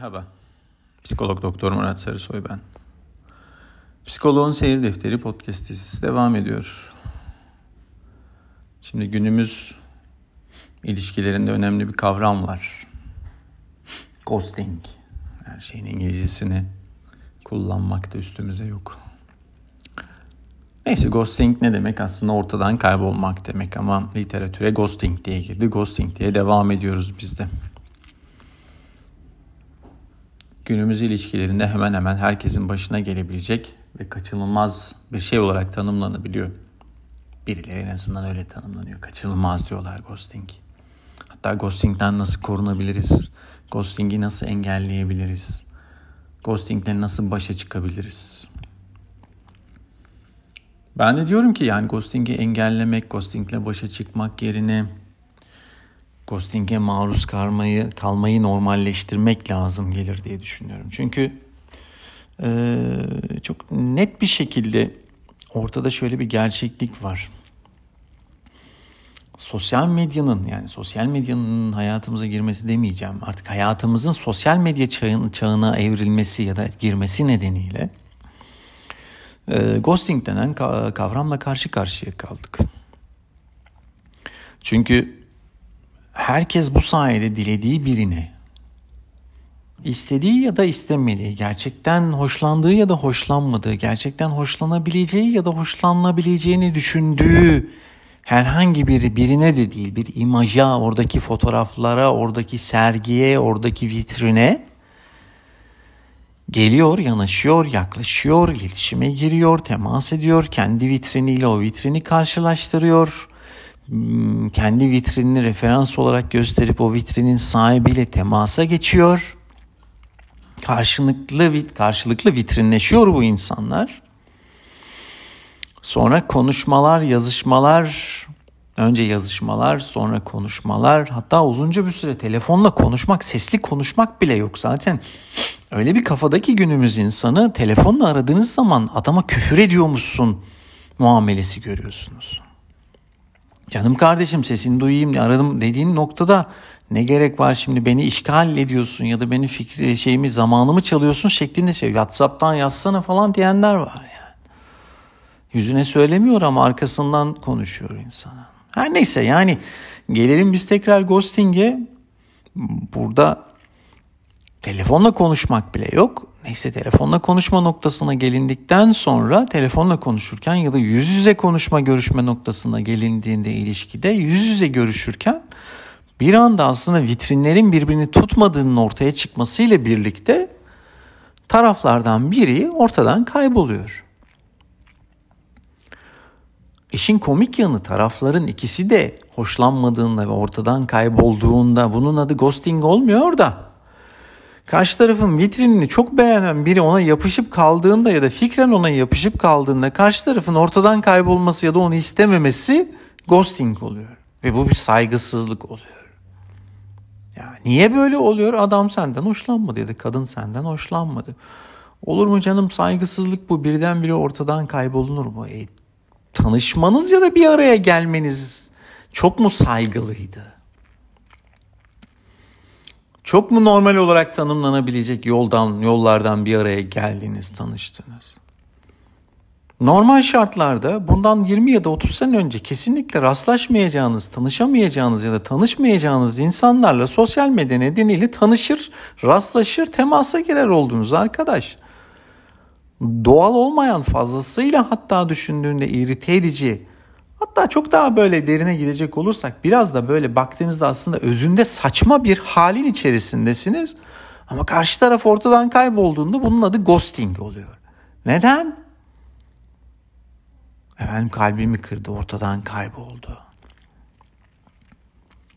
Merhaba. Psikolog Doktor Murat Sarısoy ben. Psikoloğun Seyir Defteri podcast dizisi devam ediyor. Şimdi günümüz ilişkilerinde önemli bir kavram var. Ghosting. Her şeyin İngilizcesini kullanmak da üstümüze yok. Neyse ghosting ne demek? Aslında ortadan kaybolmak demek ama literatüre ghosting diye girdi. Ghosting diye devam ediyoruz biz de. Günümüz ilişkilerinde hemen hemen herkesin başına gelebilecek ve kaçınılmaz bir şey olarak tanımlanabiliyor. Birileri en azından öyle tanımlanıyor. Kaçınılmaz diyorlar ghosting. Hatta ghosting'den nasıl korunabiliriz? Ghosting'i nasıl engelleyebiliriz? Ghosting'le nasıl başa çıkabiliriz? Ben de diyorum ki yani ghosting'i engellemek, ghosting'le başa çıkmak yerine ghosting'e maruz kalmayı, kalmayı normalleştirmek lazım gelir diye düşünüyorum. Çünkü e, çok net bir şekilde ortada şöyle bir gerçeklik var. Sosyal medyanın yani sosyal medyanın hayatımıza girmesi demeyeceğim. Artık hayatımızın sosyal medya çağın, çağına evrilmesi ya da girmesi nedeniyle e, ghosting denen kavramla karşı karşıya kaldık. Çünkü herkes bu sayede dilediği birine istediği ya da istemediği, gerçekten hoşlandığı ya da hoşlanmadığı, gerçekten hoşlanabileceği ya da hoşlanabileceğini düşündüğü herhangi biri birine de değil bir imaja, oradaki fotoğraflara, oradaki sergiye, oradaki vitrine geliyor, yanaşıyor, yaklaşıyor, iletişime giriyor, temas ediyor, kendi vitriniyle o vitrini karşılaştırıyor. Hmm, kendi vitrinini referans olarak gösterip o vitrinin sahibiyle temasa geçiyor. Karşılıklı karşılıklı vitrinleşiyor bu insanlar. Sonra konuşmalar, yazışmalar, önce yazışmalar, sonra konuşmalar, hatta uzunca bir süre telefonla konuşmak, sesli konuşmak bile yok zaten. Öyle bir kafadaki günümüz insanı telefonla aradığınız zaman adama küfür ediyormuşsun muamelesi görüyorsunuz. Canım kardeşim sesini duyayım aradım dediğin noktada ne gerek var şimdi beni işgal ediyorsun ya da beni fikri şeyimi zamanımı çalıyorsun şeklinde şey WhatsApp'tan yazsana falan diyenler var yani. Yüzüne söylemiyor ama arkasından konuşuyor insana. Her neyse yani gelelim biz tekrar ghosting'e. Burada telefonla konuşmak bile yok. Neyse telefonla konuşma noktasına gelindikten sonra telefonla konuşurken ya da yüz yüze konuşma görüşme noktasına gelindiğinde ilişkide yüz yüze görüşürken bir anda aslında vitrinlerin birbirini tutmadığının ortaya çıkmasıyla birlikte taraflardan biri ortadan kayboluyor. İşin komik yanı tarafların ikisi de hoşlanmadığında ve ortadan kaybolduğunda bunun adı ghosting olmuyor da karşı tarafın vitrinini çok beğenen biri ona yapışıp kaldığında ya da fikren ona yapışıp kaldığında karşı tarafın ortadan kaybolması ya da onu istememesi ghosting oluyor. Ve bu bir saygısızlık oluyor. Ya niye böyle oluyor? Adam senden hoşlanmadı ya da kadın senden hoşlanmadı. Olur mu canım saygısızlık bu birdenbire ortadan kaybolunur mu? E, tanışmanız ya da bir araya gelmeniz çok mu saygılıydı? Çok mu normal olarak tanımlanabilecek yoldan, yollardan bir araya geldiniz, tanıştınız? Normal şartlarda bundan 20 ya da 30 sene önce kesinlikle rastlaşmayacağınız, tanışamayacağınız ya da tanışmayacağınız insanlarla sosyal medya nedeniyle tanışır, rastlaşır, temasa girer oldunuz arkadaş. Doğal olmayan fazlasıyla hatta düşündüğünde irite edici, Hatta çok daha böyle derine gidecek olursak biraz da böyle baktığınızda aslında özünde saçma bir halin içerisindesiniz. Ama karşı taraf ortadan kaybolduğunda bunun adı ghosting oluyor. Neden? Efendim kalbimi kırdı ortadan kayboldu.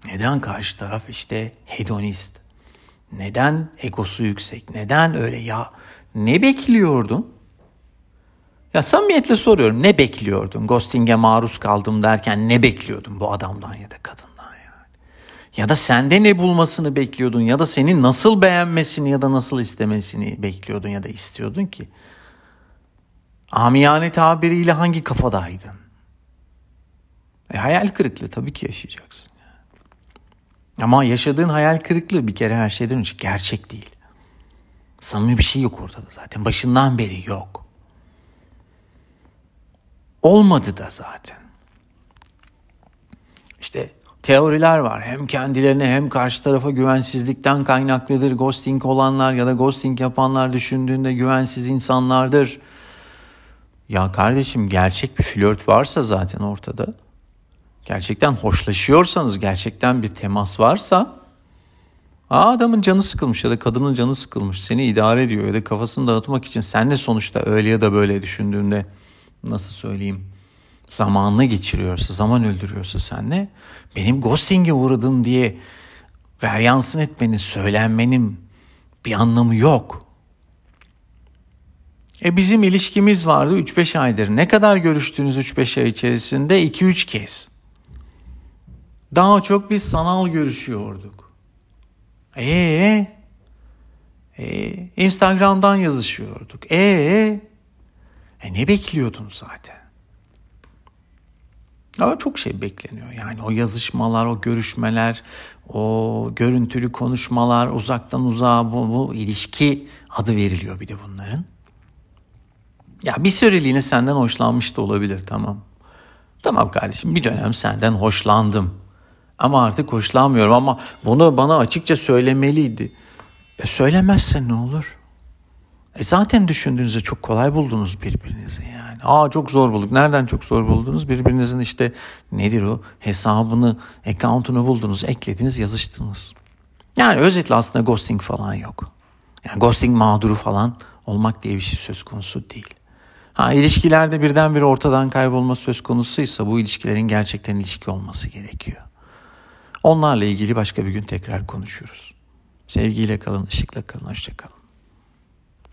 Neden karşı taraf işte hedonist? Neden egosu yüksek? Neden öyle ya? Ne bekliyordun? Ya samimiyetle soruyorum ne bekliyordun? Ghosting'e maruz kaldım derken ne bekliyordun bu adamdan ya da kadından yani? Ya da sende ne bulmasını bekliyordun ya da seni nasıl beğenmesini ya da nasıl istemesini bekliyordun ya da istiyordun ki? Amiyane tabiriyle hangi kafadaydın? E, hayal kırıklığı tabii ki yaşayacaksın. Ama yaşadığın hayal kırıklığı bir kere her şeyden önce gerçek değil. Samimi bir şey yok ortada zaten. Başından beri yok. Olmadı da zaten. İşte teoriler var. Hem kendilerine hem karşı tarafa güvensizlikten kaynaklıdır. Ghosting olanlar ya da ghosting yapanlar düşündüğünde güvensiz insanlardır. Ya kardeşim gerçek bir flört varsa zaten ortada. Gerçekten hoşlaşıyorsanız, gerçekten bir temas varsa Aa, adamın canı sıkılmış ya da kadının canı sıkılmış. Seni idare ediyor ya da kafasını dağıtmak için sen de sonuçta öyle ya da böyle düşündüğünde nasıl söyleyeyim zamanını geçiriyorsa, zaman öldürüyorsa senle benim ghosting'e uğradım diye veryansın etmenin, söylenmenin bir anlamı yok. E bizim ilişkimiz vardı 3-5 aydır. Ne kadar görüştüğünüz 3-5 ay içerisinde 2-3 kez. Daha çok biz sanal görüşüyorduk. Ee, e, Instagram'dan yazışıyorduk. Ee, e ne bekliyordun zaten? Ama çok şey bekleniyor. Yani o yazışmalar, o görüşmeler, o görüntülü konuşmalar, uzaktan uzağa bu, bu ilişki adı veriliyor bir de bunların. Ya bir süreliğine senden hoşlanmış da olabilir tamam. Tamam kardeşim bir dönem senden hoşlandım. Ama artık hoşlanmıyorum ama bunu bana açıkça söylemeliydi. E söylemezse ne olur? E zaten düşündüğünüzde çok kolay buldunuz birbirinizi yani. Aa çok zor bulduk. Nereden çok zor buldunuz? Birbirinizin işte nedir o hesabını, account'unu buldunuz, eklediniz, yazıştınız. Yani özetle aslında ghosting falan yok. Yani ghosting mağduru falan olmak diye bir şey söz konusu değil. Ha ilişkilerde birdenbire ortadan kaybolma söz konusuysa bu ilişkilerin gerçekten ilişki olması gerekiyor. Onlarla ilgili başka bir gün tekrar konuşuruz. Sevgiyle kalın, ışıkla kalın, hoşça kalın.